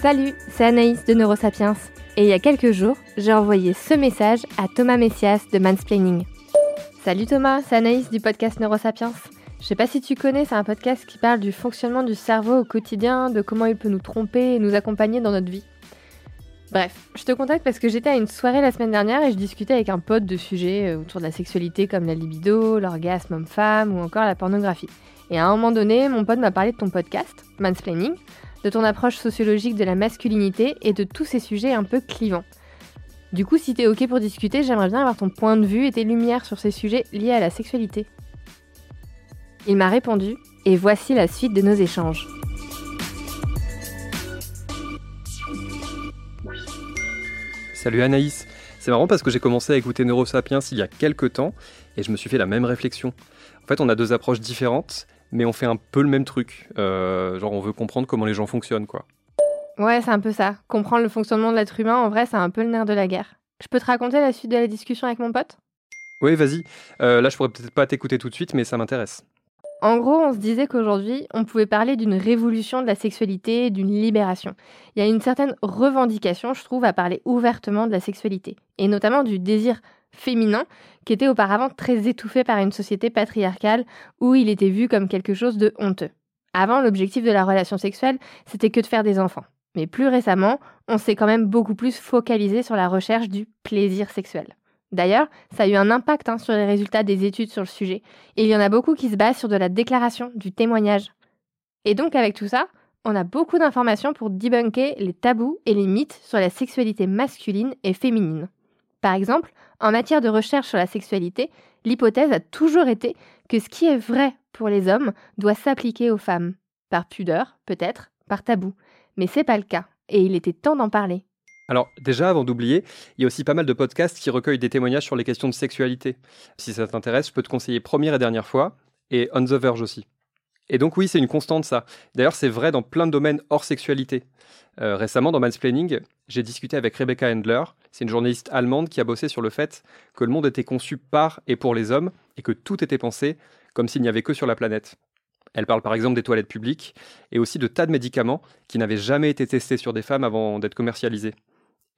Salut, c'est Anaïs de Neurosapiens. Et il y a quelques jours, j'ai envoyé ce message à Thomas Messias de Mansplaining. Salut Thomas, c'est Anaïs du podcast Neurosapiens. Je sais pas si tu connais, c'est un podcast qui parle du fonctionnement du cerveau au quotidien, de comment il peut nous tromper et nous accompagner dans notre vie. Bref, je te contacte parce que j'étais à une soirée la semaine dernière et je discutais avec un pote de sujets euh, autour de la sexualité comme la libido, l'orgasme homme-femme ou encore la pornographie. Et à un moment donné, mon pote m'a parlé de ton podcast, Mansplaining, de ton approche sociologique de la masculinité et de tous ces sujets un peu clivants. Du coup, si t'es ok pour discuter, j'aimerais bien avoir ton point de vue et tes lumières sur ces sujets liés à la sexualité. Il m'a répondu, et voici la suite de nos échanges. Salut Anaïs, c'est marrant parce que j'ai commencé à écouter Neurosapiens il y a quelques temps et je me suis fait la même réflexion. En fait, on a deux approches différentes, mais on fait un peu le même truc. Euh, genre, on veut comprendre comment les gens fonctionnent, quoi. Ouais, c'est un peu ça. Comprendre le fonctionnement de l'être humain, en vrai, c'est un peu le nerf de la guerre. Je peux te raconter la suite de la discussion avec mon pote? Oui, vas-y. Euh, là, je pourrais peut-être pas t'écouter tout de suite, mais ça m'intéresse. En gros, on se disait qu'aujourd'hui, on pouvait parler d'une révolution de la sexualité, d'une libération. Il y a une certaine revendication, je trouve, à parler ouvertement de la sexualité, et notamment du désir féminin, qui était auparavant très étouffé par une société patriarcale où il était vu comme quelque chose de honteux. Avant, l'objectif de la relation sexuelle, c'était que de faire des enfants. Mais plus récemment, on s'est quand même beaucoup plus focalisé sur la recherche du plaisir sexuel. D'ailleurs, ça a eu un impact hein, sur les résultats des études sur le sujet, et il y en a beaucoup qui se basent sur de la déclaration, du témoignage. Et donc avec tout ça, on a beaucoup d'informations pour debunker les tabous et les mythes sur la sexualité masculine et féminine. Par exemple, en matière de recherche sur la sexualité, l'hypothèse a toujours été que ce qui est vrai pour les hommes doit s'appliquer aux femmes. Par pudeur, peut-être, par tabou. Mais c'est pas le cas, et il était temps d'en parler. Alors déjà, avant d'oublier, il y a aussi pas mal de podcasts qui recueillent des témoignages sur les questions de sexualité. Si ça t'intéresse, je peux te conseiller Première et Dernière fois, et On the Verge aussi. Et donc oui, c'est une constante ça. D'ailleurs, c'est vrai dans plein de domaines hors sexualité. Euh, récemment, dans Mansplaining, j'ai discuté avec Rebecca Handler. C'est une journaliste allemande qui a bossé sur le fait que le monde était conçu par et pour les hommes et que tout était pensé comme s'il n'y avait que sur la planète. Elle parle par exemple des toilettes publiques et aussi de tas de médicaments qui n'avaient jamais été testés sur des femmes avant d'être commercialisés.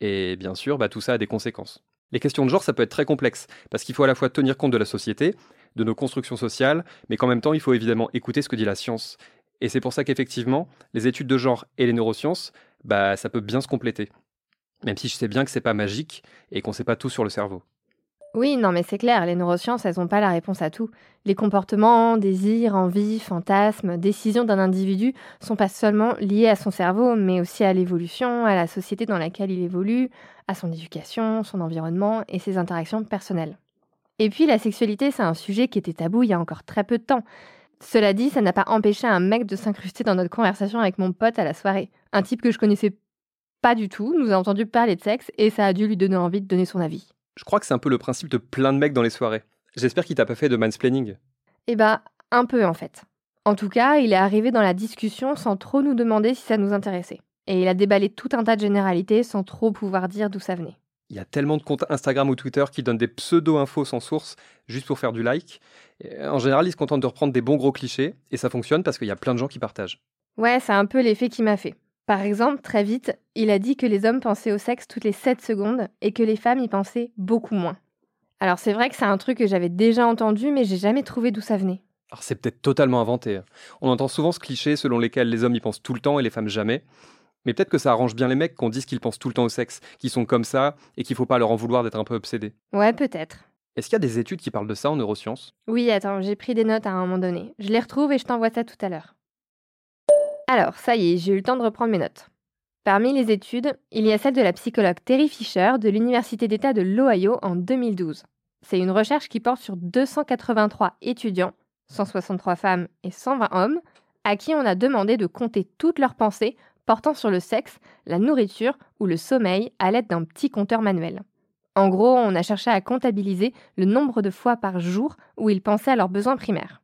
Et bien sûr, bah, tout ça a des conséquences. Les questions de genre, ça peut être très complexe, parce qu'il faut à la fois tenir compte de la société, de nos constructions sociales, mais qu'en même temps, il faut évidemment écouter ce que dit la science. Et c'est pour ça qu'effectivement, les études de genre et les neurosciences, bah, ça peut bien se compléter. Même si je sais bien que c'est pas magique et qu'on sait pas tout sur le cerveau. Oui, non, mais c'est clair, les neurosciences, elles n'ont pas la réponse à tout. Les comportements, désirs, envies, fantasmes, décisions d'un individu sont pas seulement liés à son cerveau, mais aussi à l'évolution, à la société dans laquelle il évolue, à son éducation, son environnement et ses interactions personnelles. Et puis, la sexualité, c'est un sujet qui était tabou il y a encore très peu de temps. Cela dit, ça n'a pas empêché un mec de s'incruster dans notre conversation avec mon pote à la soirée. Un type que je connaissais pas du tout, nous a entendu parler de sexe et ça a dû lui donner envie de donner son avis. Je crois que c'est un peu le principe de plein de mecs dans les soirées. J'espère qu'il t'a pas fait de mansplaining. Eh bah, un peu en fait. En tout cas, il est arrivé dans la discussion sans trop nous demander si ça nous intéressait. Et il a déballé tout un tas de généralités sans trop pouvoir dire d'où ça venait. Il y a tellement de comptes Instagram ou Twitter qui donnent des pseudo-infos sans source juste pour faire du like. en général, ils se contentent de reprendre des bons gros clichés et ça fonctionne parce qu'il y a plein de gens qui partagent. Ouais, c'est un peu l'effet qui m'a fait. Par exemple, très vite, il a dit que les hommes pensaient au sexe toutes les 7 secondes et que les femmes y pensaient beaucoup moins. Alors c'est vrai que c'est un truc que j'avais déjà entendu, mais j'ai jamais trouvé d'où ça venait. Alors c'est peut-être totalement inventé. Hein. On entend souvent ce cliché selon lequel les hommes y pensent tout le temps et les femmes jamais. Mais peut-être que ça arrange bien les mecs qu'on dise qu'ils pensent tout le temps au sexe, qu'ils sont comme ça et qu'il faut pas leur en vouloir d'être un peu obsédés. Ouais, peut-être. Est-ce qu'il y a des études qui parlent de ça en neurosciences? Oui, attends, j'ai pris des notes à un moment donné. Je les retrouve et je t'envoie ça tout à l'heure. Alors, ça y est, j'ai eu le temps de reprendre mes notes. Parmi les études, il y a celle de la psychologue Terry Fisher de l'Université d'État de l'Ohio en 2012. C'est une recherche qui porte sur 283 étudiants, 163 femmes et 120 hommes, à qui on a demandé de compter toutes leurs pensées portant sur le sexe, la nourriture ou le sommeil à l'aide d'un petit compteur manuel. En gros, on a cherché à comptabiliser le nombre de fois par jour où ils pensaient à leurs besoins primaires.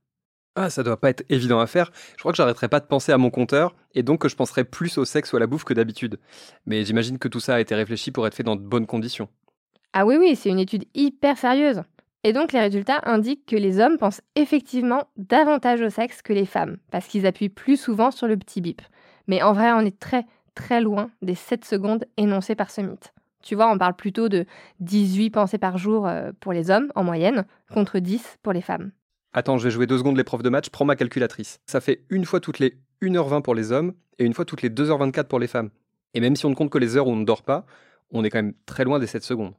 Ah, ça doit pas être évident à faire. Je crois que j'arrêterai pas de penser à mon compteur et donc que je penserai plus au sexe ou à la bouffe que d'habitude. Mais j'imagine que tout ça a été réfléchi pour être fait dans de bonnes conditions. Ah oui, oui, c'est une étude hyper sérieuse. Et donc les résultats indiquent que les hommes pensent effectivement davantage au sexe que les femmes, parce qu'ils appuient plus souvent sur le petit bip. Mais en vrai, on est très, très loin des 7 secondes énoncées par ce mythe. Tu vois, on parle plutôt de 18 pensées par jour euh, pour les hommes en moyenne, contre 10 pour les femmes. Attends, je vais jouer deux secondes l'épreuve de match, prends ma calculatrice. Ça fait une fois toutes les 1h20 pour les hommes et une fois toutes les 2h24 pour les femmes. Et même si on ne compte que les heures où on ne dort pas, on est quand même très loin des 7 secondes.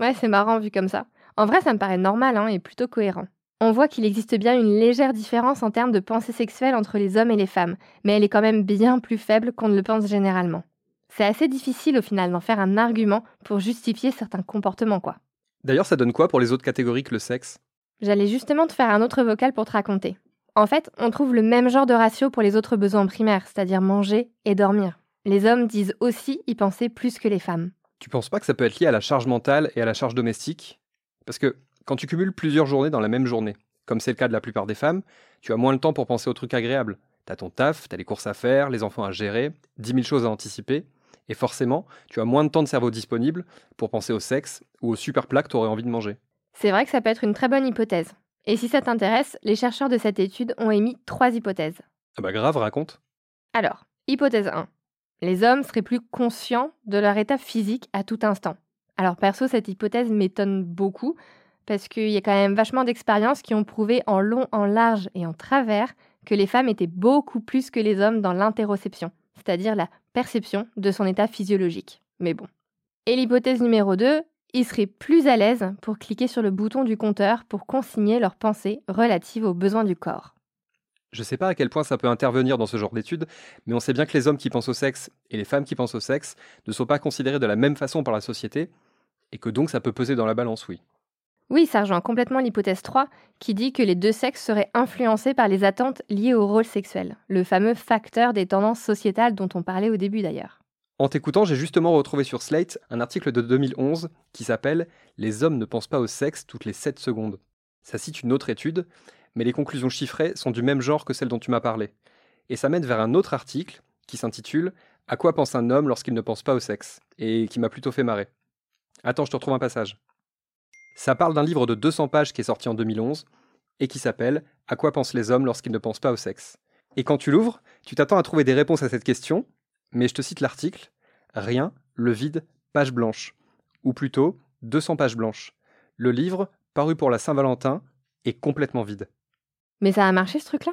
Ouais, c'est marrant vu comme ça. En vrai, ça me paraît normal hein, et plutôt cohérent. On voit qu'il existe bien une légère différence en termes de pensée sexuelle entre les hommes et les femmes, mais elle est quand même bien plus faible qu'on ne le pense généralement. C'est assez difficile au final d'en faire un argument pour justifier certains comportements, quoi. D'ailleurs, ça donne quoi pour les autres catégories que le sexe? J'allais justement te faire un autre vocal pour te raconter. En fait, on trouve le même genre de ratio pour les autres besoins primaires, c'est-à-dire manger et dormir. Les hommes disent aussi y penser plus que les femmes. Tu penses pas que ça peut être lié à la charge mentale et à la charge domestique? Parce que quand tu cumules plusieurs journées dans la même journée, comme c'est le cas de la plupart des femmes, tu as moins le temps pour penser aux trucs agréables. T'as ton taf, t'as les courses à faire, les enfants à gérer, dix mille choses à anticiper, et forcément, tu as moins de temps de cerveau disponible pour penser au sexe ou aux super plats que t'aurais envie de manger. C'est vrai que ça peut être une très bonne hypothèse. Et si ça t'intéresse, les chercheurs de cette étude ont émis trois hypothèses. Ah bah grave, raconte. Alors, hypothèse 1. Les hommes seraient plus conscients de leur état physique à tout instant. Alors perso, cette hypothèse m'étonne beaucoup, parce qu'il y a quand même vachement d'expériences qui ont prouvé en long, en large et en travers que les femmes étaient beaucoup plus que les hommes dans l'interoception, c'est-à-dire la perception de son état physiologique. Mais bon. Et l'hypothèse numéro 2, ils seraient plus à l'aise pour cliquer sur le bouton du compteur pour consigner leurs pensées relatives aux besoins du corps. Je sais pas à quel point ça peut intervenir dans ce genre d'études, mais on sait bien que les hommes qui pensent au sexe et les femmes qui pensent au sexe ne sont pas considérés de la même façon par la société, et que donc ça peut peser dans la balance, oui. Oui, ça rejoint complètement l'hypothèse 3, qui dit que les deux sexes seraient influencés par les attentes liées au rôle sexuel, le fameux facteur des tendances sociétales dont on parlait au début d'ailleurs. En t'écoutant, j'ai justement retrouvé sur Slate un article de 2011 qui s'appelle Les hommes ne pensent pas au sexe toutes les 7 secondes. Ça cite une autre étude, mais les conclusions chiffrées sont du même genre que celles dont tu m'as parlé. Et ça mène vers un autre article qui s'intitule À quoi pense un homme lorsqu'il ne pense pas au sexe? et qui m'a plutôt fait marrer. Attends, je te retrouve un passage. Ça parle d'un livre de 200 pages qui est sorti en 2011 et qui s'appelle À quoi pensent les hommes lorsqu'ils ne pensent pas au sexe? Et quand tu l'ouvres, tu t'attends à trouver des réponses à cette question, mais je te cite l'article Rien, le vide, page blanche. Ou plutôt 200 pages blanches. Le livre, paru pour la Saint-Valentin, est complètement vide. Mais ça a marché ce truc-là?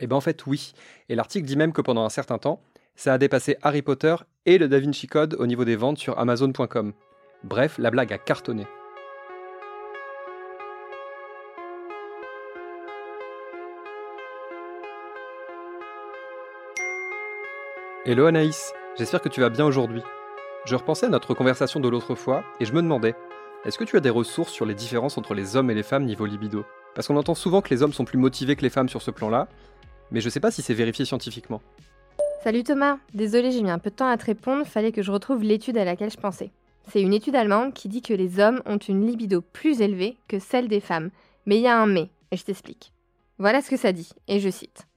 Eh ben en fait oui. Et l'article dit même que pendant un certain temps, ça a dépassé Harry Potter et le Da Vinci Code au niveau des ventes sur Amazon.com. Bref, la blague a cartonné. Hello Anaïs, j'espère que tu vas bien aujourd'hui. Je repensais à notre conversation de l'autre fois et je me demandais, est-ce que tu as des ressources sur les différences entre les hommes et les femmes niveau libido? Parce qu'on entend souvent que les hommes sont plus motivés que les femmes sur ce plan-là, mais je sais pas si c'est vérifié scientifiquement. Salut Thomas, désolé j'ai mis un peu de temps à te répondre, fallait que je retrouve l'étude à laquelle je pensais. C'est une étude allemande qui dit que les hommes ont une libido plus élevée que celle des femmes. Mais il y a un mais, et je t'explique. Voilà ce que ça dit, et je cite.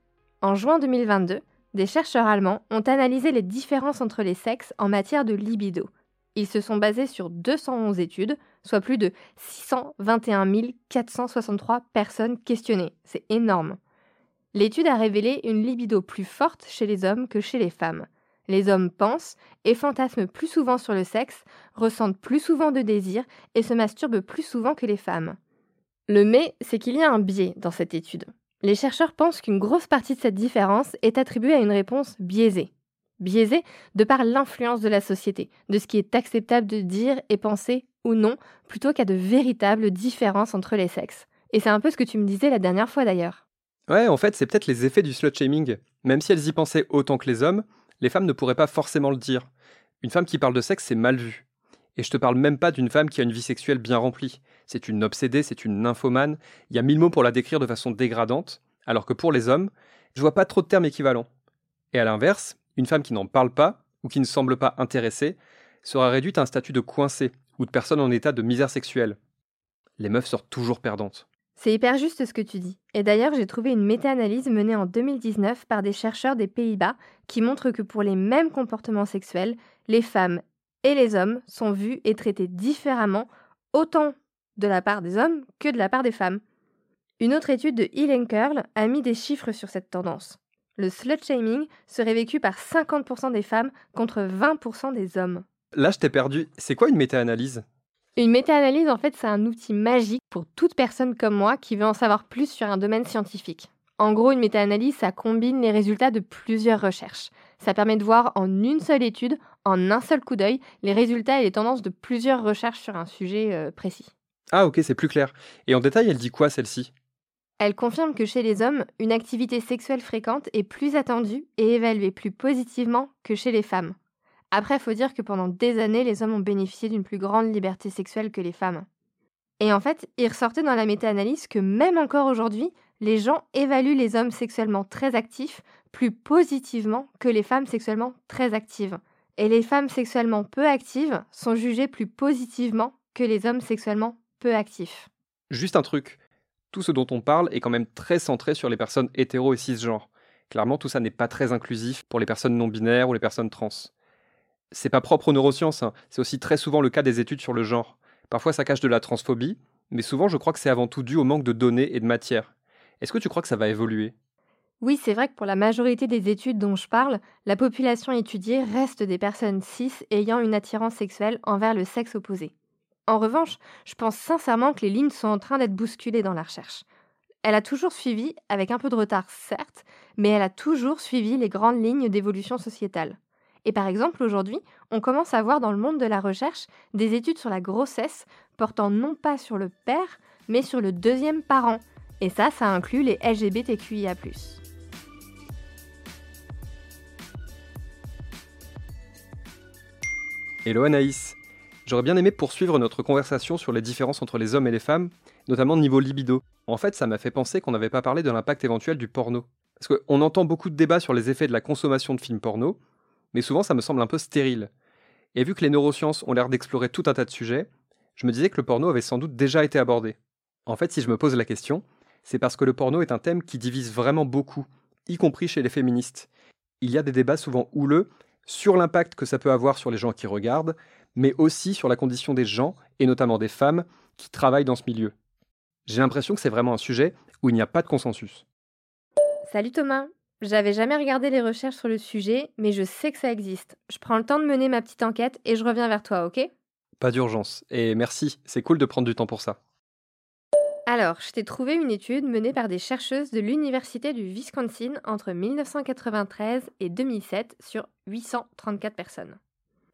En juin 2022, des chercheurs allemands ont analysé les différences entre les sexes en matière de libido. Ils se sont basés sur 211 études, soit plus de 621 463 personnes questionnées. C'est énorme. L'étude a révélé une libido plus forte chez les hommes que chez les femmes. Les hommes pensent et fantasment plus souvent sur le sexe, ressentent plus souvent de désir et se masturbent plus souvent que les femmes. Le mais, c'est qu'il y a un biais dans cette étude. Les chercheurs pensent qu'une grosse partie de cette différence est attribuée à une réponse biaisée. Biaisée de par l'influence de la société, de ce qui est acceptable de dire et penser ou non, plutôt qu'à de véritables différences entre les sexes. Et c'est un peu ce que tu me disais la dernière fois d'ailleurs. Ouais, en fait, c'est peut-être les effets du slut-shaming. Même si elles y pensaient autant que les hommes, les femmes ne pourraient pas forcément le dire. Une femme qui parle de sexe, c'est mal vu. Et je te parle même pas d'une femme qui a une vie sexuelle bien remplie. C'est une obsédée, c'est une nymphomane. Il y a mille mots pour la décrire de façon dégradante, alors que pour les hommes, je vois pas trop de termes équivalents. Et à l'inverse, une femme qui n'en parle pas, ou qui ne semble pas intéressée, sera réduite à un statut de coincée, ou de personne en état de misère sexuelle. Les meufs sortent toujours perdantes. C'est hyper juste ce que tu dis. Et d'ailleurs, j'ai trouvé une méta-analyse menée en 2019 par des chercheurs des Pays-Bas qui montre que pour les mêmes comportements sexuels, les femmes et les hommes sont vus et traités différemment, autant de la part des hommes que de la part des femmes. Une autre étude de Hill Curl a mis des chiffres sur cette tendance. Le slut-shaming serait vécu par 50% des femmes contre 20% des hommes. Là, je t'ai perdu. C'est quoi une méta-analyse? Une méta-analyse, en fait, c'est un outil magique pour toute personne comme moi qui veut en savoir plus sur un domaine scientifique. En gros, une méta-analyse, ça combine les résultats de plusieurs recherches. Ça permet de voir en une seule étude, en un seul coup d'œil, les résultats et les tendances de plusieurs recherches sur un sujet euh, précis. Ah ok, c'est plus clair. Et en détail, elle dit quoi celle-ci? Elle confirme que chez les hommes, une activité sexuelle fréquente est plus attendue et évaluée plus positivement que chez les femmes. Après, il faut dire que pendant des années, les hommes ont bénéficié d'une plus grande liberté sexuelle que les femmes. Et en fait, il ressortait dans la méta-analyse que même encore aujourd'hui, les gens évaluent les hommes sexuellement très actifs plus positivement que les femmes sexuellement très actives. Et les femmes sexuellement peu actives sont jugées plus positivement que les hommes sexuellement peu actifs. Juste un truc. Tout ce dont on parle est quand même très centré sur les personnes hétéro et cisgenres. Clairement, tout ça n'est pas très inclusif pour les personnes non binaires ou les personnes trans. C'est pas propre aux neurosciences, hein. c'est aussi très souvent le cas des études sur le genre. Parfois ça cache de la transphobie, mais souvent je crois que c'est avant tout dû au manque de données et de matière. Est-ce que tu crois que ça va évoluer? Oui, c'est vrai que pour la majorité des études dont je parle, la population étudiée reste des personnes cis ayant une attirance sexuelle envers le sexe opposé. En revanche, je pense sincèrement que les lignes sont en train d'être bousculées dans la recherche. Elle a toujours suivi, avec un peu de retard certes, mais elle a toujours suivi les grandes lignes d'évolution sociétale. Et par exemple, aujourd'hui, on commence à voir dans le monde de la recherche des études sur la grossesse portant non pas sur le père, mais sur le deuxième parent. Et ça, ça inclut les LGBTQIA. Hello Anaïs J'aurais bien aimé poursuivre notre conversation sur les différences entre les hommes et les femmes, notamment niveau libido. En fait, ça m'a fait penser qu'on n'avait pas parlé de l'impact éventuel du porno. Parce qu'on entend beaucoup de débats sur les effets de la consommation de films porno, mais souvent ça me semble un peu stérile. Et vu que les neurosciences ont l'air d'explorer tout un tas de sujets, je me disais que le porno avait sans doute déjà été abordé. En fait, si je me pose la question, c'est parce que le porno est un thème qui divise vraiment beaucoup, y compris chez les féministes. Il y a des débats souvent houleux sur l'impact que ça peut avoir sur les gens qui regardent, mais aussi sur la condition des gens, et notamment des femmes, qui travaillent dans ce milieu. J'ai l'impression que c'est vraiment un sujet où il n'y a pas de consensus. Salut Thomas j'avais jamais regardé les recherches sur le sujet, mais je sais que ça existe. Je prends le temps de mener ma petite enquête et je reviens vers toi, ok? Pas d'urgence. Et merci, c'est cool de prendre du temps pour ça. Alors, je t'ai trouvé une étude menée par des chercheuses de l'Université du Wisconsin entre 1993 et 2007 sur 834 personnes.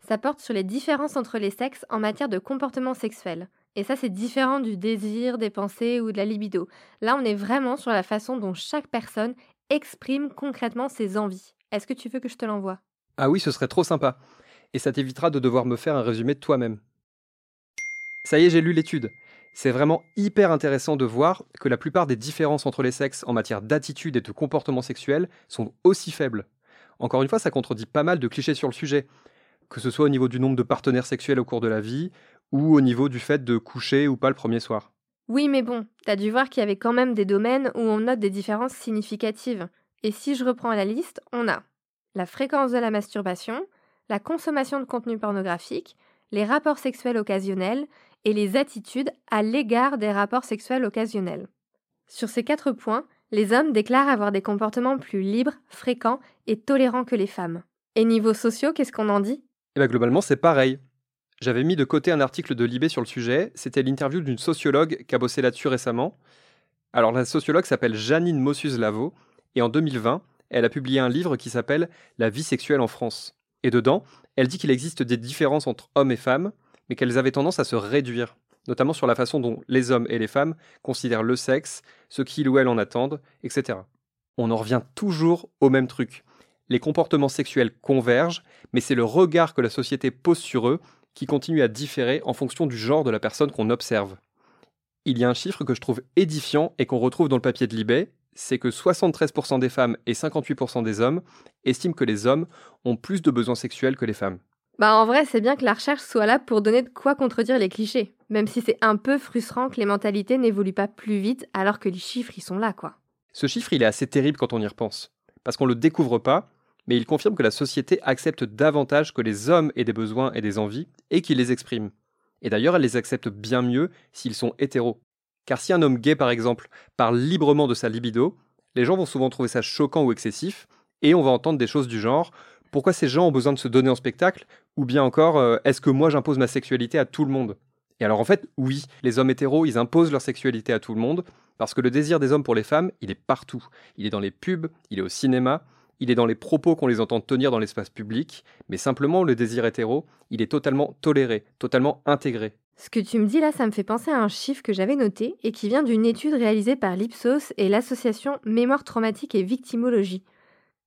Ça porte sur les différences entre les sexes en matière de comportement sexuel. Et ça, c'est différent du désir, des pensées ou de la libido. Là, on est vraiment sur la façon dont chaque personne exprime concrètement ses envies. Est-ce que tu veux que je te l'envoie? Ah oui, ce serait trop sympa. Et ça t'évitera de devoir me faire un résumé de toi-même. Ça y est, j'ai lu l'étude. C'est vraiment hyper intéressant de voir que la plupart des différences entre les sexes en matière d'attitude et de comportement sexuel sont aussi faibles. Encore une fois, ça contredit pas mal de clichés sur le sujet, que ce soit au niveau du nombre de partenaires sexuels au cours de la vie, ou au niveau du fait de coucher ou pas le premier soir. Oui, mais bon, t'as dû voir qu'il y avait quand même des domaines où on note des différences significatives. Et si je reprends la liste, on a la fréquence de la masturbation, la consommation de contenu pornographique, les rapports sexuels occasionnels et les attitudes à l'égard des rapports sexuels occasionnels. Sur ces quatre points, les hommes déclarent avoir des comportements plus libres, fréquents et tolérants que les femmes. Et niveau sociaux, qu'est-ce qu'on en dit? Eh bien globalement, c'est pareil. J'avais mis de côté un article de Libé sur le sujet. C'était l'interview d'une sociologue qui a bossé là-dessus récemment. Alors, la sociologue s'appelle Janine Mossus-Lavo, et en 2020, elle a publié un livre qui s'appelle La vie sexuelle en France. Et dedans, elle dit qu'il existe des différences entre hommes et femmes, mais qu'elles avaient tendance à se réduire, notamment sur la façon dont les hommes et les femmes considèrent le sexe, ce qu'ils ou elles en attendent, etc. On en revient toujours au même truc. Les comportements sexuels convergent, mais c'est le regard que la société pose sur eux qui continue à différer en fonction du genre de la personne qu'on observe. Il y a un chiffre que je trouve édifiant et qu'on retrouve dans le papier de Libé, c'est que 73% des femmes et 58% des hommes estiment que les hommes ont plus de besoins sexuels que les femmes. Bah en vrai, c'est bien que la recherche soit là pour donner de quoi contredire les clichés, même si c'est un peu frustrant que les mentalités n'évoluent pas plus vite alors que les chiffres y sont là quoi. Ce chiffre, il est assez terrible quand on y repense, parce qu'on le découvre pas mais il confirme que la société accepte davantage que les hommes aient des besoins et des envies, et qu'ils les expriment. Et d'ailleurs, elle les accepte bien mieux s'ils sont hétéros. Car si un homme gay, par exemple, parle librement de sa libido, Les gens vont souvent trouver ça choquant ou excessif, et on va entendre des choses du genre pourquoi ces gens ont besoin de se donner en spectacle Ou bien encore, euh, est-ce que moi j'impose ma sexualité à tout le monde? Et alors en fait, oui, les hommes hétéros, ils imposent leur sexualité à tout le monde, parce que le désir des hommes pour les femmes, il est partout. Il est dans les pubs, il est au cinéma, il est dans les propos qu'on les entend tenir dans l'espace public, mais simplement le désir hétéro, il est totalement toléré, totalement intégré. Ce que tu me dis là, ça me fait penser à un chiffre que j'avais noté et qui vient d'une étude réalisée par l'Ipsos et l'association Mémoire traumatique et victimologie.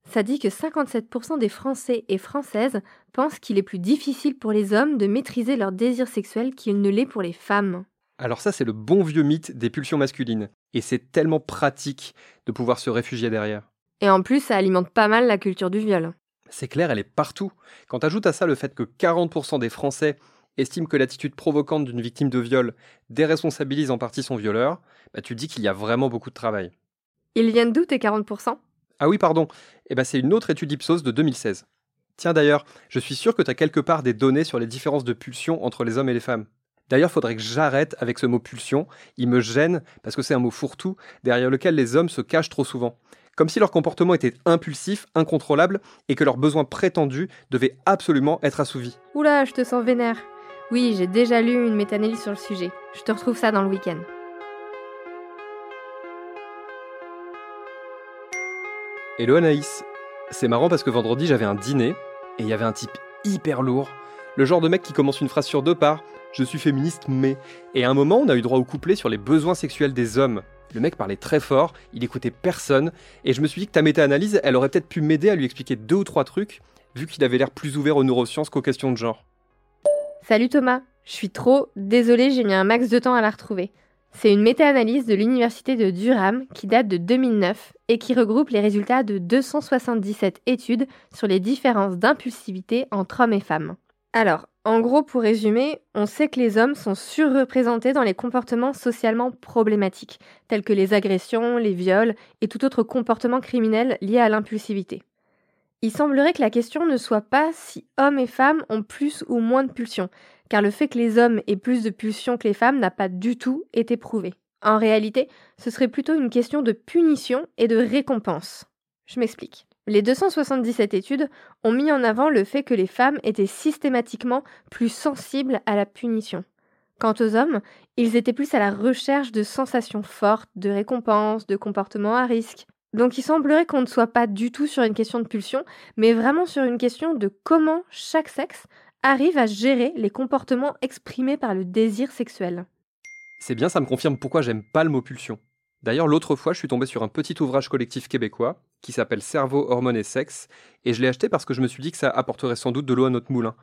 Ça dit que 57% des Français et Françaises pensent qu'il est plus difficile pour les hommes de maîtriser leur désir sexuel qu'il ne l'est pour les femmes. Alors ça, c'est le bon vieux mythe des pulsions masculines. Et c'est tellement pratique de pouvoir se réfugier derrière. Et en plus, ça alimente pas mal la culture du viol. C'est clair, elle est partout. Quand tu ajoutes à ça le fait que 40% des Français estiment que l'attitude provocante d'une victime de viol déresponsabilise en partie son violeur, bah tu dis qu'il y a vraiment beaucoup de travail. Ils viennent d'où tes 40% ah oui, pardon. Eh ben, c'est une autre étude Ipsos de 2016. Tiens d'ailleurs, je suis sûr que tu as quelque part des données sur les différences de pulsion entre les hommes et les femmes. D'ailleurs, faudrait que j'arrête avec ce mot pulsion. Il me gêne parce que c'est un mot fourre-tout derrière lequel les hommes se cachent trop souvent. Comme si leur comportement était impulsif, incontrôlable et que leurs besoins prétendus devaient absolument être assouvis. Oula, je te sens vénère. Oui, j'ai déjà lu une métanalyse sur le sujet. Je te retrouve ça dans le week-end. Hello Anaïs, c'est marrant parce que vendredi j'avais un dîner et il y avait un type hyper lourd, le genre de mec qui commence une phrase sur deux par je suis féministe mais et à un moment on a eu droit au couplet sur les besoins sexuels des hommes. Le mec parlait très fort, il écoutait personne et je me suis dit que ta méta-analyse, elle aurait peut-être pu m'aider à lui expliquer deux ou trois trucs vu qu'il avait l'air plus ouvert aux neurosciences qu'aux questions de genre. Salut Thomas, je suis trop désolée, j'ai mis un max de temps à la retrouver. C'est une méta-analyse de l'Université de Durham qui date de 2009 et qui regroupe les résultats de 277 études sur les différences d'impulsivité entre hommes et femmes. Alors, en gros, pour résumer, on sait que les hommes sont surreprésentés dans les comportements socialement problématiques, tels que les agressions, les viols et tout autre comportement criminel lié à l'impulsivité. Il semblerait que la question ne soit pas si hommes et femmes ont plus ou moins de pulsions, car le fait que les hommes aient plus de pulsions que les femmes n'a pas du tout été prouvé. En réalité, ce serait plutôt une question de punition et de récompense. Je m'explique. Les 277 études ont mis en avant le fait que les femmes étaient systématiquement plus sensibles à la punition. Quant aux hommes, ils étaient plus à la recherche de sensations fortes, de récompenses, de comportements à risque. Donc il semblerait qu'on ne soit pas du tout sur une question de pulsion, mais vraiment sur une question de comment chaque sexe arrive à gérer les comportements exprimés par le désir sexuel. C'est bien, ça me confirme pourquoi j'aime pas le mot pulsion. D'ailleurs, l'autre fois, je suis tombé sur un petit ouvrage collectif québécois qui s'appelle Cerveau, hormones et sexe, et je l'ai acheté parce que je me suis dit que ça apporterait sans doute de l'eau à notre moulin.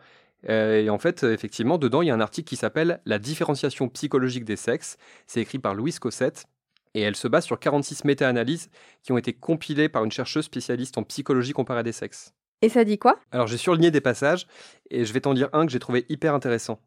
Euh, et en fait, effectivement, dedans, il y a un article qui s'appelle La différenciation psychologique des sexes. C'est écrit par Louise Cossette, et elle se base sur 46 méta-analyses qui ont été compilées par une chercheuse spécialiste en psychologie comparée des sexes. Et ça dit quoi? Alors j'ai surligné des passages et je vais t'en dire un que j'ai trouvé hyper intéressant.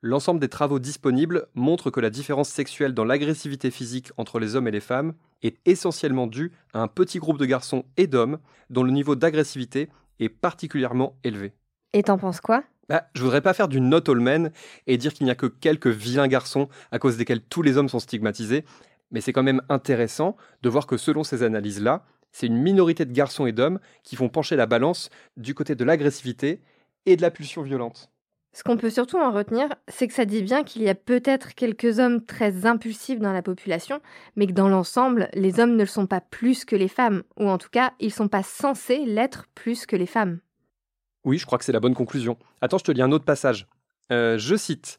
L'ensemble des travaux disponibles montrent que la différence sexuelle dans l'agressivité physique entre les hommes et les femmes est essentiellement due à un petit groupe de garçons et d'hommes dont le niveau d'agressivité est particulièrement élevé. Et t'en penses quoi? Bah, je voudrais pas faire du not all men et dire qu'il n'y a que quelques vilains garçons à cause desquels tous les hommes sont stigmatisés, mais c'est quand même intéressant de voir que selon ces analyses-là, c'est une minorité de garçons et d'hommes qui font pencher la balance du côté de l'agressivité et de la pulsion violente. Ce qu'on peut surtout en retenir, c'est que ça dit bien qu'il y a peut-être quelques hommes très impulsifs dans la population, mais que dans l'ensemble, les hommes ne le sont pas plus que les femmes, ou en tout cas, ils ne sont pas censés l'être plus que les femmes. Oui, je crois que c'est la bonne conclusion. Attends, je te lis un autre passage. Euh, je cite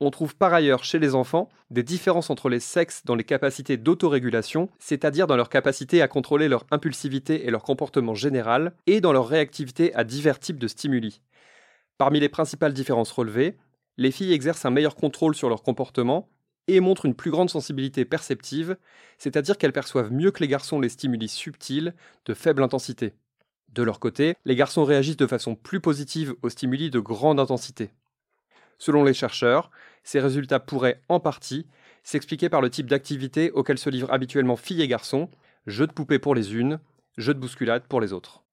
on trouve par ailleurs chez les enfants des différences entre les sexes dans les capacités d'autorégulation, c'est-à-dire dans leur capacité à contrôler leur impulsivité et leur comportement général, et dans leur réactivité à divers types de stimuli. Parmi les principales différences relevées, les filles exercent un meilleur contrôle sur leur comportement et montrent une plus grande sensibilité perceptive, c'est-à-dire qu'elles perçoivent mieux que les garçons les stimuli subtils de faible intensité. De leur côté, les garçons réagissent de façon plus positive aux stimuli de grande intensité. Selon les chercheurs, ces résultats pourraient, en partie, s'expliquer par le type d'activité auquel se livrent habituellement filles et garçons, jeux de poupées pour les unes, jeux de bousculade pour les autres.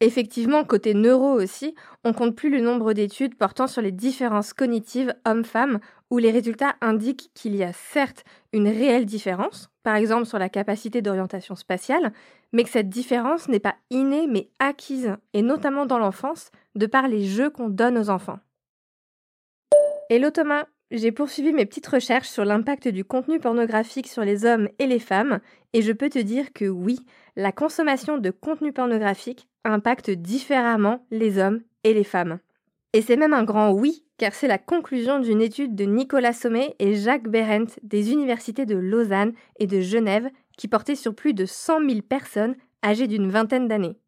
Effectivement, côté neuro aussi, on compte plus le nombre d'études portant sur les différences cognitives hommes-femmes, où les résultats indiquent qu'il y a certes une réelle différence, par exemple sur la capacité d'orientation spatiale, mais que cette différence n'est pas innée mais acquise, et notamment dans l'enfance, de par les jeux qu'on donne aux enfants. Hello Thomas, j'ai poursuivi mes petites recherches sur l'impact du contenu pornographique sur les hommes et les femmes, et je peux te dire que oui, la consommation de contenu pornographique impacte différemment les hommes et les femmes. Et c'est même un grand oui, car c'est la conclusion d'une étude de Nicolas Sommet et Jacques Berendt des universités de Lausanne et de Genève qui portait sur plus de 100 000 personnes âgées d'une vingtaine d'années.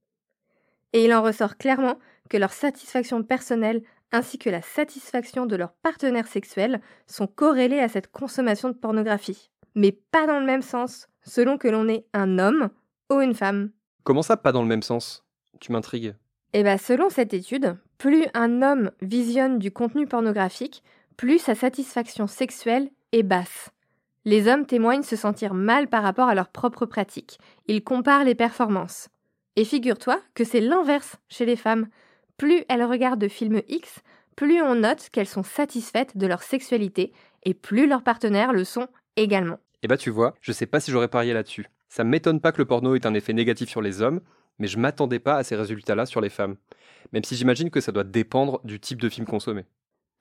Et il en ressort clairement que leur satisfaction personnelle ainsi que la satisfaction de leurs partenaires sexuels sont corrélés à cette consommation de pornographie. Mais pas dans le même sens, selon que l'on est un homme ou une femme. Comment ça, pas dans le même sens? Tu m'intrigues. Eh bien, selon cette étude, plus un homme visionne du contenu pornographique, plus sa satisfaction sexuelle est basse. Les hommes témoignent se sentir mal par rapport à leurs propres pratiques. Ils comparent les performances. Et figure-toi que c'est l'inverse chez les femmes plus elles regardent de films X, plus on note qu'elles sont satisfaites de leur sexualité et plus leurs partenaires le sont également. Eh bah tu vois, je sais pas si j'aurais parié là-dessus. Ça m'étonne pas que le porno ait un effet négatif sur les hommes, mais je m'attendais pas à ces résultats-là sur les femmes. Même si j'imagine que ça doit dépendre du type de film consommé.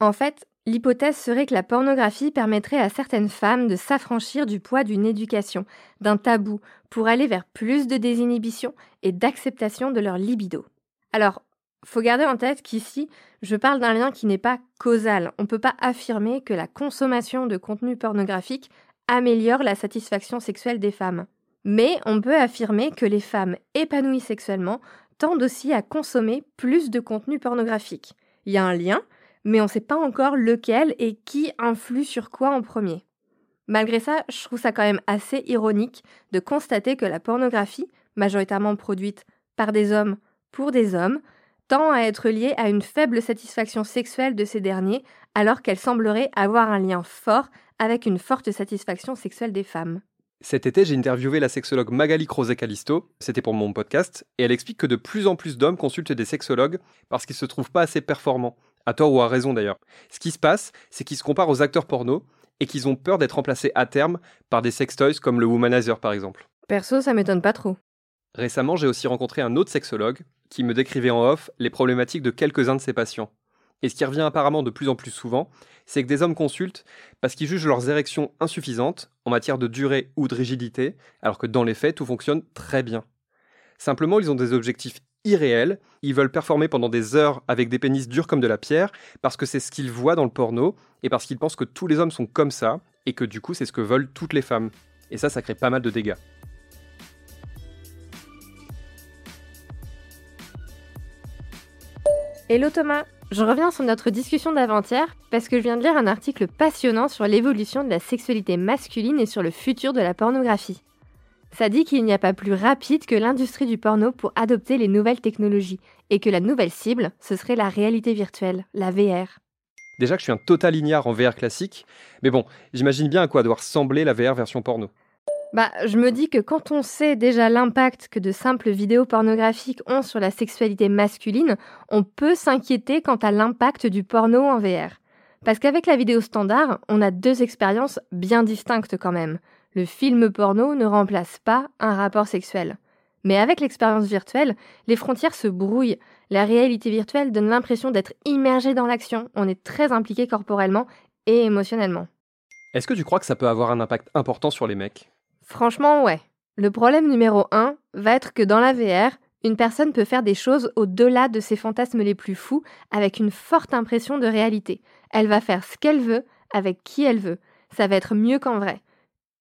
En fait, l'hypothèse serait que la pornographie permettrait à certaines femmes de s'affranchir du poids d'une éducation, d'un tabou, pour aller vers plus de désinhibition et d'acceptation de leur libido. Alors, faut garder en tête qu'ici, je parle d'un lien qui n'est pas causal. On ne peut pas affirmer que la consommation de contenu pornographique améliore la satisfaction sexuelle des femmes. Mais on peut affirmer que les femmes épanouies sexuellement tendent aussi à consommer plus de contenu pornographique. Il y a un lien, mais on ne sait pas encore lequel et qui influe sur quoi en premier. Malgré ça, je trouve ça quand même assez ironique de constater que la pornographie, majoritairement produite par des hommes pour des hommes, tend à être liée à une faible satisfaction sexuelle de ces derniers, alors qu'elle semblerait avoir un lien fort avec une forte satisfaction sexuelle des femmes. Cet été, j'ai interviewé la sexologue Magali Crozet-Calisto, c'était pour mon podcast, et elle explique que de plus en plus d'hommes consultent des sexologues parce qu'ils se trouvent pas assez performants, à tort ou à raison d'ailleurs. Ce qui se passe, c'est qu'ils se comparent aux acteurs porno et qu'ils ont peur d'être remplacés à terme par des sextoys comme le Womanizer par exemple. Perso, ça m'étonne pas trop. Récemment, j'ai aussi rencontré un autre sexologue qui me décrivait en off les problématiques de quelques-uns de ses patients. Et ce qui revient apparemment de plus en plus souvent, c'est que des hommes consultent parce qu'ils jugent leurs érections insuffisantes en matière de durée ou de rigidité, alors que dans les faits, tout fonctionne très bien. Simplement, ils ont des objectifs irréels, ils veulent performer pendant des heures avec des pénis durs comme de la pierre, parce que c'est ce qu'ils voient dans le porno, et parce qu'ils pensent que tous les hommes sont comme ça, et que du coup c'est ce que veulent toutes les femmes. Et ça, ça crée pas mal de dégâts. Hello Thomas, je reviens sur notre discussion d'avant-hier parce que je viens de lire un article passionnant sur l'évolution de la sexualité masculine et sur le futur de la pornographie. Ça dit qu'il n'y a pas plus rapide que l'industrie du porno pour adopter les nouvelles technologies et que la nouvelle cible, ce serait la réalité virtuelle, la VR. Déjà que je suis un total ignare en VR classique, mais bon, j'imagine bien à quoi doit ressembler la VR version porno. Bah, je me dis que quand on sait déjà l'impact que de simples vidéos pornographiques ont sur la sexualité masculine, on peut s'inquiéter quant à l'impact du porno en VR. Parce qu'avec la vidéo standard, on a deux expériences bien distinctes quand même. Le film porno ne remplace pas un rapport sexuel. Mais avec l'expérience virtuelle, les frontières se brouillent. La réalité virtuelle donne l'impression d'être immergé dans l'action. On est très impliqué corporellement et émotionnellement. Est-ce que tu crois que ça peut avoir un impact important sur les mecs? Franchement, ouais. Le problème numéro un va être que dans la VR, une personne peut faire des choses au-delà de ses fantasmes les plus fous avec une forte impression de réalité. Elle va faire ce qu'elle veut avec qui elle veut. Ça va être mieux qu'en vrai.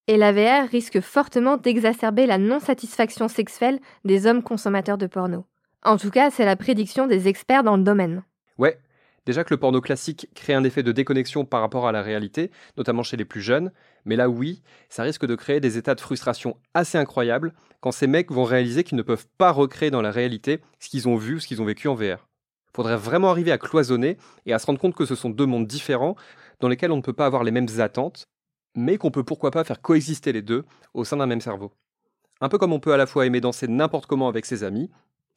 Et la VR risque fortement d'exacerber la non-satisfaction sexuelle des hommes consommateurs de porno. En tout cas, c'est la prédiction des experts dans le domaine. Ouais, Déjà que le porno classique crée un effet de déconnexion par rapport à la réalité, notamment chez les plus jeunes, mais là oui, ça risque de créer des états de frustration assez incroyables quand ces mecs vont réaliser qu'ils ne peuvent pas recréer dans la réalité ce qu'ils ont vu ou ce qu'ils ont vécu en VR. Faudrait vraiment arriver à cloisonner et à se rendre compte que ce sont deux mondes différents dans lesquels on ne peut pas avoir les mêmes attentes, mais qu'on peut pourquoi pas faire coexister les deux au sein d'un même cerveau. Un peu comme on peut à la fois aimer danser n'importe comment avec ses amis,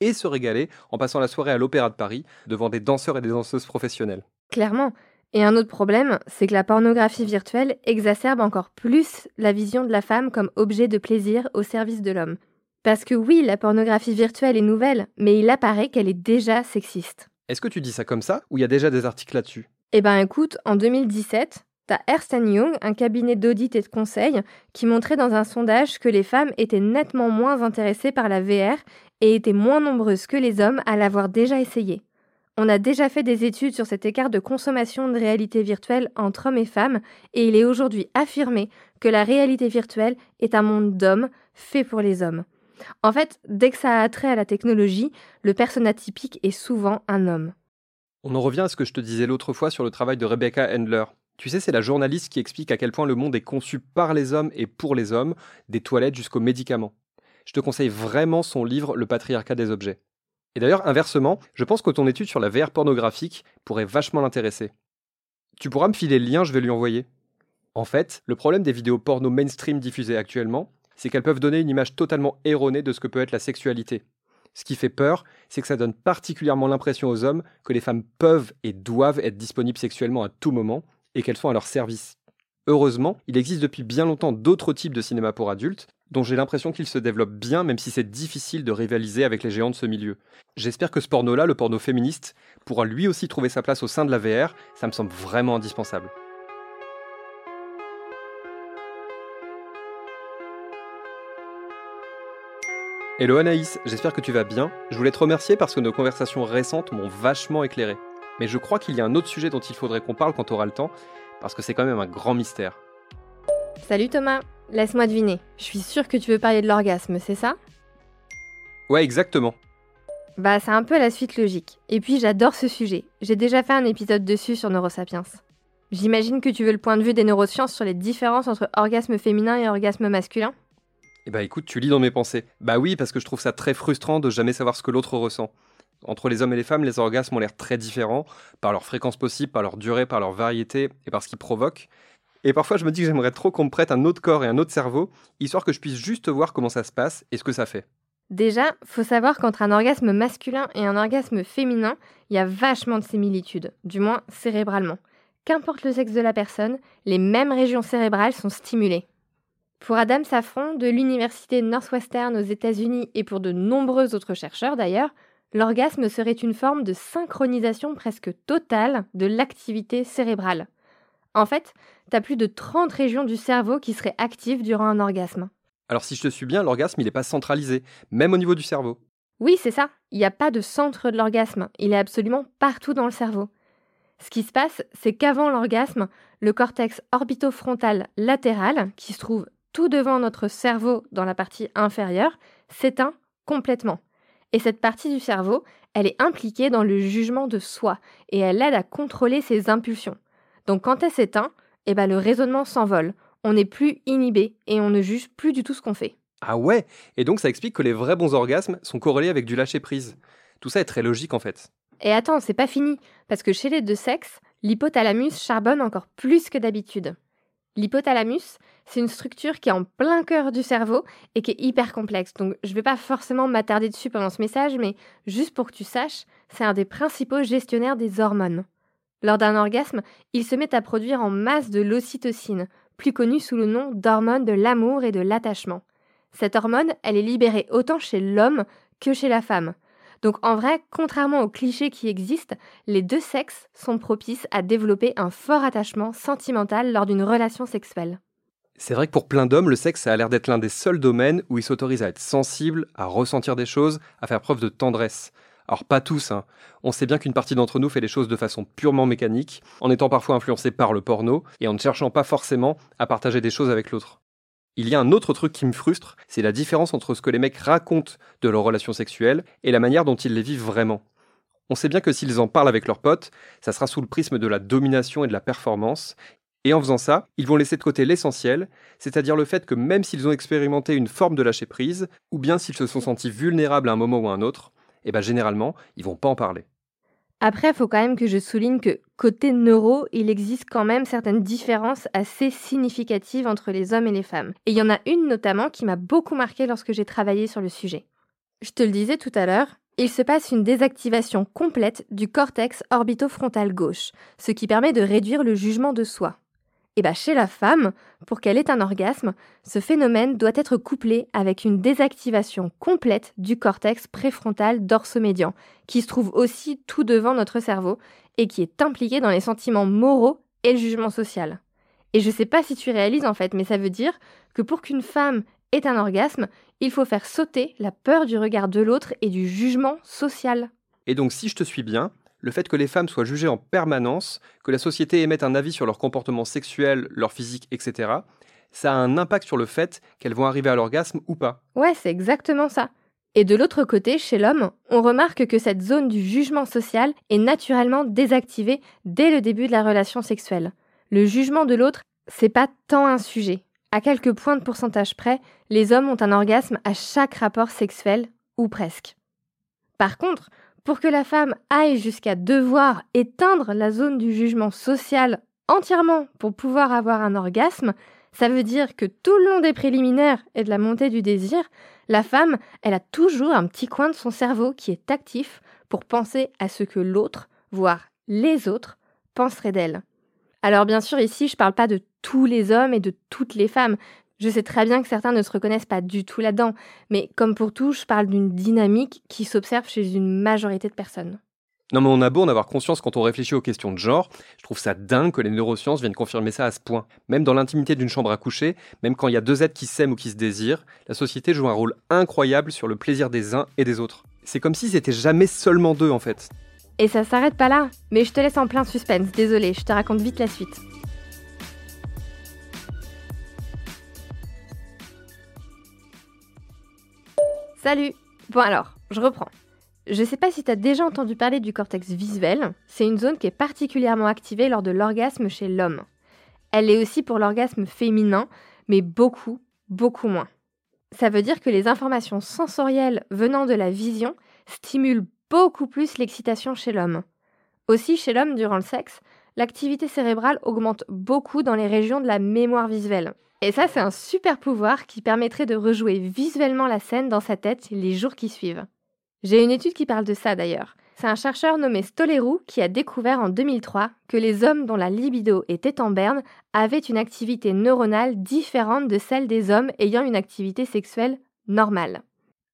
et se régaler en passant la soirée à l'Opéra de Paris devant des danseurs et des danseuses professionnels. Clairement. Et un autre problème, c'est que la pornographie virtuelle exacerbe encore plus la vision de la femme comme objet de plaisir au service de l'homme. Parce que oui, la pornographie virtuelle est nouvelle, mais il apparaît qu'elle est déjà sexiste. Est-ce que tu dis ça comme ça ou il y a déjà des articles là-dessus? Eh ben écoute, en 2017, t'as Ernst Young, un cabinet d'audit et de conseil, qui montrait dans un sondage que les femmes étaient nettement moins intéressées par la VR et étaient moins nombreuses que les hommes à l'avoir déjà essayé. On a déjà fait des études sur cet écart de consommation de réalité virtuelle entre hommes et femmes, et il est aujourd'hui affirmé que la réalité virtuelle est un monde d'hommes fait pour les hommes. En fait, dès que ça a trait à la technologie, le persona typique est souvent un homme. On en revient à ce que je te disais l'autre fois sur le travail de Rebecca Handler. Tu sais, c'est la journaliste qui explique à quel point le monde est conçu par les hommes et pour les hommes, des toilettes jusqu'aux médicaments. Je te conseille vraiment son livre Le patriarcat des objets. Et d'ailleurs, inversement, je pense que ton étude sur la VR pornographique pourrait vachement l'intéresser. Tu pourras me filer le lien, je vais lui envoyer. En fait, le problème des vidéos porno mainstream diffusées actuellement, c'est qu'elles peuvent donner une image totalement erronée de ce que peut être la sexualité. Ce qui fait peur, c'est que ça donne particulièrement l'impression aux hommes que les femmes peuvent et doivent être disponibles sexuellement à tout moment et qu'elles sont à leur service. Heureusement, il existe depuis bien longtemps d'autres types de cinéma pour adultes, dont j'ai l'impression qu'ils se développent bien, même si c'est difficile de rivaliser avec les géants de ce milieu. J'espère que ce porno-là, le porno féministe, pourra lui aussi trouver sa place au sein de la VR, ça me semble vraiment indispensable. Hello Anaïs, j'espère que tu vas bien. Je voulais te remercier parce que nos conversations récentes m'ont vachement éclairé. Mais je crois qu'il y a un autre sujet dont il faudrait qu'on parle quand tu auras le temps, parce que c'est quand même un grand mystère. Salut Thomas, laisse-moi deviner. Je suis sûre que tu veux parler de l'orgasme, c'est ça? Ouais, exactement. Bah, c'est un peu la suite logique. Et puis, j'adore ce sujet. J'ai déjà fait un épisode dessus sur Neurosapiens. J'imagine que tu veux le point de vue des neurosciences sur les différences entre orgasme féminin et orgasme masculin? Eh bah écoute, tu lis dans mes pensées. Bah oui, parce que je trouve ça très frustrant de jamais savoir ce que l'autre ressent. Entre les hommes et les femmes, les orgasmes ont l'air très différents, par leur fréquence possible, par leur durée, par leur variété et par ce qu'ils provoquent. Et parfois, je me dis que j'aimerais trop qu'on me prête un autre corps et un autre cerveau, histoire que je puisse juste voir comment ça se passe et ce que ça fait. Déjà, faut savoir qu'entre un orgasme masculin et un orgasme féminin, il y a vachement de similitudes, du moins cérébralement. Qu'importe le sexe de la personne, les mêmes régions cérébrales sont stimulées. Pour Adam Safron de l'Université Northwestern aux États-Unis et pour de nombreux autres chercheurs d'ailleurs, l'orgasme serait une forme de synchronisation presque totale de l'activité cérébrale. En fait, tu as plus de 30 régions du cerveau qui seraient actives durant un orgasme. Alors si je te suis bien, l'orgasme, il n'est pas centralisé, même au niveau du cerveau. Oui, c'est ça. Il n'y a pas de centre de l'orgasme. Il est absolument partout dans le cerveau. Ce qui se passe, c'est qu'avant l'orgasme, le cortex orbitofrontal latéral, qui se trouve tout devant notre cerveau dans la partie inférieure, s'éteint complètement. Et cette partie du cerveau, elle est impliquée dans le jugement de soi et elle aide à contrôler ses impulsions. Donc quand elle s'éteint, eh ben le raisonnement s'envole. On n'est plus inhibé et on ne juge plus du tout ce qu'on fait. Ah ouais Et donc ça explique que les vrais bons orgasmes sont corrélés avec du lâcher-prise. Tout ça est très logique en fait. Et attends, c'est pas fini, parce que chez les deux sexes, l'hypothalamus charbonne encore plus que d'habitude. L'hypothalamus, c'est une structure qui est en plein cœur du cerveau et qui est hyper complexe. Donc je ne vais pas forcément m'attarder dessus pendant ce message, mais juste pour que tu saches, c'est un des principaux gestionnaires des hormones. Lors d'un orgasme, il se met à produire en masse de l'ocytocine, plus connue sous le nom d'hormone de l'amour et de l'attachement. Cette hormone, elle est libérée autant chez l'homme que chez la femme. Donc en vrai, contrairement aux clichés qui existent, les deux sexes sont propices à développer un fort attachement sentimental lors d'une relation sexuelle. C'est vrai que pour plein d'hommes, le sexe a l'air d'être l'un des seuls domaines où ils s'autorisent à être sensibles, à ressentir des choses, à faire preuve de tendresse. Alors pas tous, hein. on sait bien qu'une partie d'entre nous fait les choses de façon purement mécanique, en étant parfois influencé par le porno, et en ne cherchant pas forcément à partager des choses avec l'autre. Il y a un autre truc qui me frustre, c'est la différence entre ce que les mecs racontent de leurs relations sexuelles et la manière dont ils les vivent vraiment. On sait bien que s'ils en parlent avec leurs potes, ça sera sous le prisme de la domination et de la performance, et en faisant ça, ils vont laisser de côté l'essentiel, c'est-à-dire le fait que même s'ils ont expérimenté une forme de lâcher prise, ou bien s'ils se sont sentis vulnérables à un moment ou à un autre, eh ben généralement, ils vont pas en parler. Après, il faut quand même que je souligne que côté neuro, il existe quand même certaines différences assez significatives entre les hommes et les femmes. Et il y en a une notamment qui m'a beaucoup marqué lorsque j'ai travaillé sur le sujet. Je te le disais tout à l'heure, il se passe une désactivation complète du cortex orbitofrontal gauche, ce qui permet de réduire le jugement de soi. Et bien chez la femme, pour qu'elle ait un orgasme, ce phénomène doit être couplé avec une désactivation complète du cortex préfrontal dorsomédian, qui se trouve aussi tout devant notre cerveau et qui est impliqué dans les sentiments moraux et le jugement social. Et je sais pas si tu réalises en fait, mais ça veut dire que pour qu'une femme ait un orgasme, il faut faire sauter la peur du regard de l'autre et du jugement social. Et donc si je te suis bien, le fait que les femmes soient jugées en permanence, que la société émette un avis sur leur comportement sexuel, leur physique, etc., ça a un impact sur le fait qu'elles vont arriver à l'orgasme ou pas. Ouais, c'est exactement ça. Et de l'autre côté, chez l'homme, on remarque que cette zone du jugement social est naturellement désactivée dès le début de la relation sexuelle. Le jugement de l'autre, c'est pas tant un sujet. À quelques points de pourcentage près, les hommes ont un orgasme à chaque rapport sexuel, ou presque. Par contre, pour que la femme aille jusqu'à devoir éteindre la zone du jugement social entièrement pour pouvoir avoir un orgasme, ça veut dire que tout le long des préliminaires et de la montée du désir, la femme, elle a toujours un petit coin de son cerveau qui est actif pour penser à ce que l'autre, voire les autres, penseraient d'elle. Alors bien sûr, ici, je ne parle pas de tous les hommes et de toutes les femmes. Je sais très bien que certains ne se reconnaissent pas du tout là-dedans, mais comme pour tout, je parle d'une dynamique qui s'observe chez une majorité de personnes. Non mais on a beau en avoir conscience quand on réfléchit aux questions de genre, je trouve ça dingue que les neurosciences viennent confirmer ça à ce point. Même dans l'intimité d'une chambre à coucher, même quand il y a deux êtres qui s'aiment ou qui se désirent, la société joue un rôle incroyable sur le plaisir des uns et des autres. C'est comme si c'était jamais seulement deux en fait. Et ça s'arrête pas là, mais je te laisse en plein suspense, désolé, je te raconte vite la suite. Salut Bon alors, je reprends. Je sais pas si tu as déjà entendu parler du cortex visuel, c'est une zone qui est particulièrement activée lors de l'orgasme chez l'homme. Elle est aussi pour l'orgasme féminin, mais beaucoup, beaucoup moins. Ça veut dire que les informations sensorielles venant de la vision stimulent beaucoup plus l'excitation chez l'homme. Aussi, chez l'homme, durant le sexe, l'activité cérébrale augmente beaucoup dans les régions de la mémoire visuelle. Et ça, c'est un super pouvoir qui permettrait de rejouer visuellement la scène dans sa tête les jours qui suivent. J'ai une étude qui parle de ça d'ailleurs. C'est un chercheur nommé Stolerou qui a découvert en 2003 que les hommes dont la libido était en berne avaient une activité neuronale différente de celle des hommes ayant une activité sexuelle normale.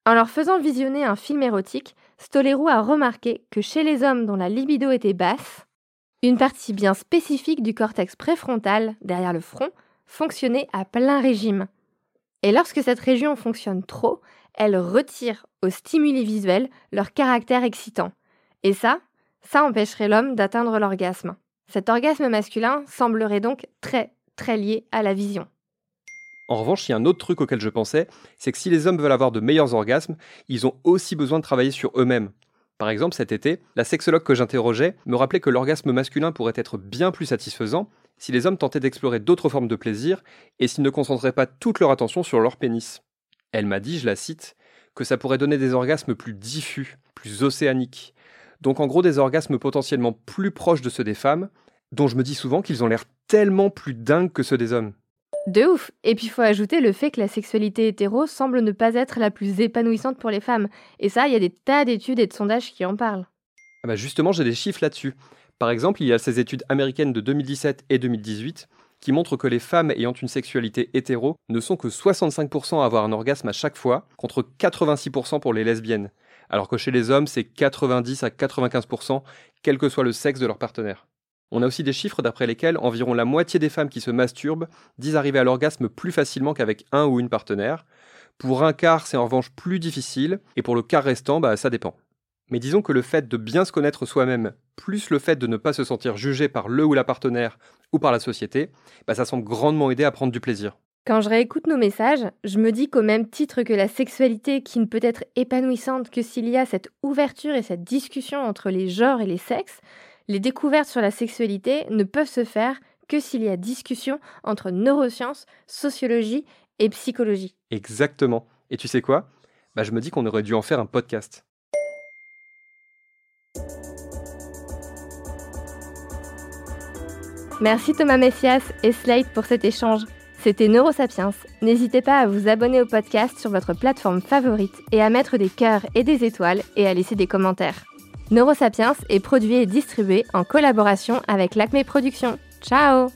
En leur faisant visionner un film érotique, Stolerou a remarqué que chez les hommes dont la libido était basse, une partie bien spécifique du cortex préfrontal, derrière le front, fonctionner à plein régime. Et lorsque cette région fonctionne trop, elle retire aux stimuli visuels leur caractère excitant. Et ça, ça empêcherait l'homme d'atteindre l'orgasme. Cet orgasme masculin semblerait donc très, très lié à la vision. En revanche, il y a un autre truc auquel je pensais, c'est que si les hommes veulent avoir de meilleurs orgasmes, ils ont aussi besoin de travailler sur eux-mêmes. Par exemple, cet été, la sexologue que j'interrogeais me rappelait que l'orgasme masculin pourrait être bien plus satisfaisant si les hommes tentaient d'explorer d'autres formes de plaisir et s'ils ne concentraient pas toute leur attention sur leur pénis. Elle m'a dit, je la cite, que ça pourrait donner des orgasmes plus diffus, plus océaniques. Donc en gros des orgasmes potentiellement plus proches de ceux des femmes, dont je me dis souvent qu'ils ont l'air tellement plus dingues que ceux des hommes. De ouf Et puis il faut ajouter le fait que la sexualité hétéro semble ne pas être la plus épanouissante pour les femmes. Et ça, il y a des tas d'études et de sondages qui en parlent. Ah bah justement, j'ai des chiffres là-dessus. Par exemple, il y a ces études américaines de 2017 et 2018 qui montrent que les femmes ayant une sexualité hétéro ne sont que 65% à avoir un orgasme à chaque fois, contre 86% pour les lesbiennes, alors que chez les hommes, c'est 90 à 95%, quel que soit le sexe de leur partenaire. On a aussi des chiffres d'après lesquels environ la moitié des femmes qui se masturbent disent arriver à l'orgasme plus facilement qu'avec un ou une partenaire. Pour un quart, c'est en revanche plus difficile, et pour le quart restant, bah, ça dépend. Mais disons que le fait de bien se connaître soi-même, plus le fait de ne pas se sentir jugé par le ou la partenaire ou par la société, bah ça semble grandement aider à prendre du plaisir. Quand je réécoute nos messages, je me dis qu'au même titre que la sexualité qui ne peut être épanouissante que s'il y a cette ouverture et cette discussion entre les genres et les sexes, les découvertes sur la sexualité ne peuvent se faire que s'il y a discussion entre neurosciences, sociologie et psychologie. Exactement. Et tu sais quoi? Bah, Je me dis qu'on aurait dû en faire un podcast. Merci Thomas Messias et Slate pour cet échange. C'était Neurosapiens. N'hésitez pas à vous abonner au podcast sur votre plateforme favorite et à mettre des cœurs et des étoiles et à laisser des commentaires. Neurosapiens est produit et distribué en collaboration avec l'Acme Productions. Ciao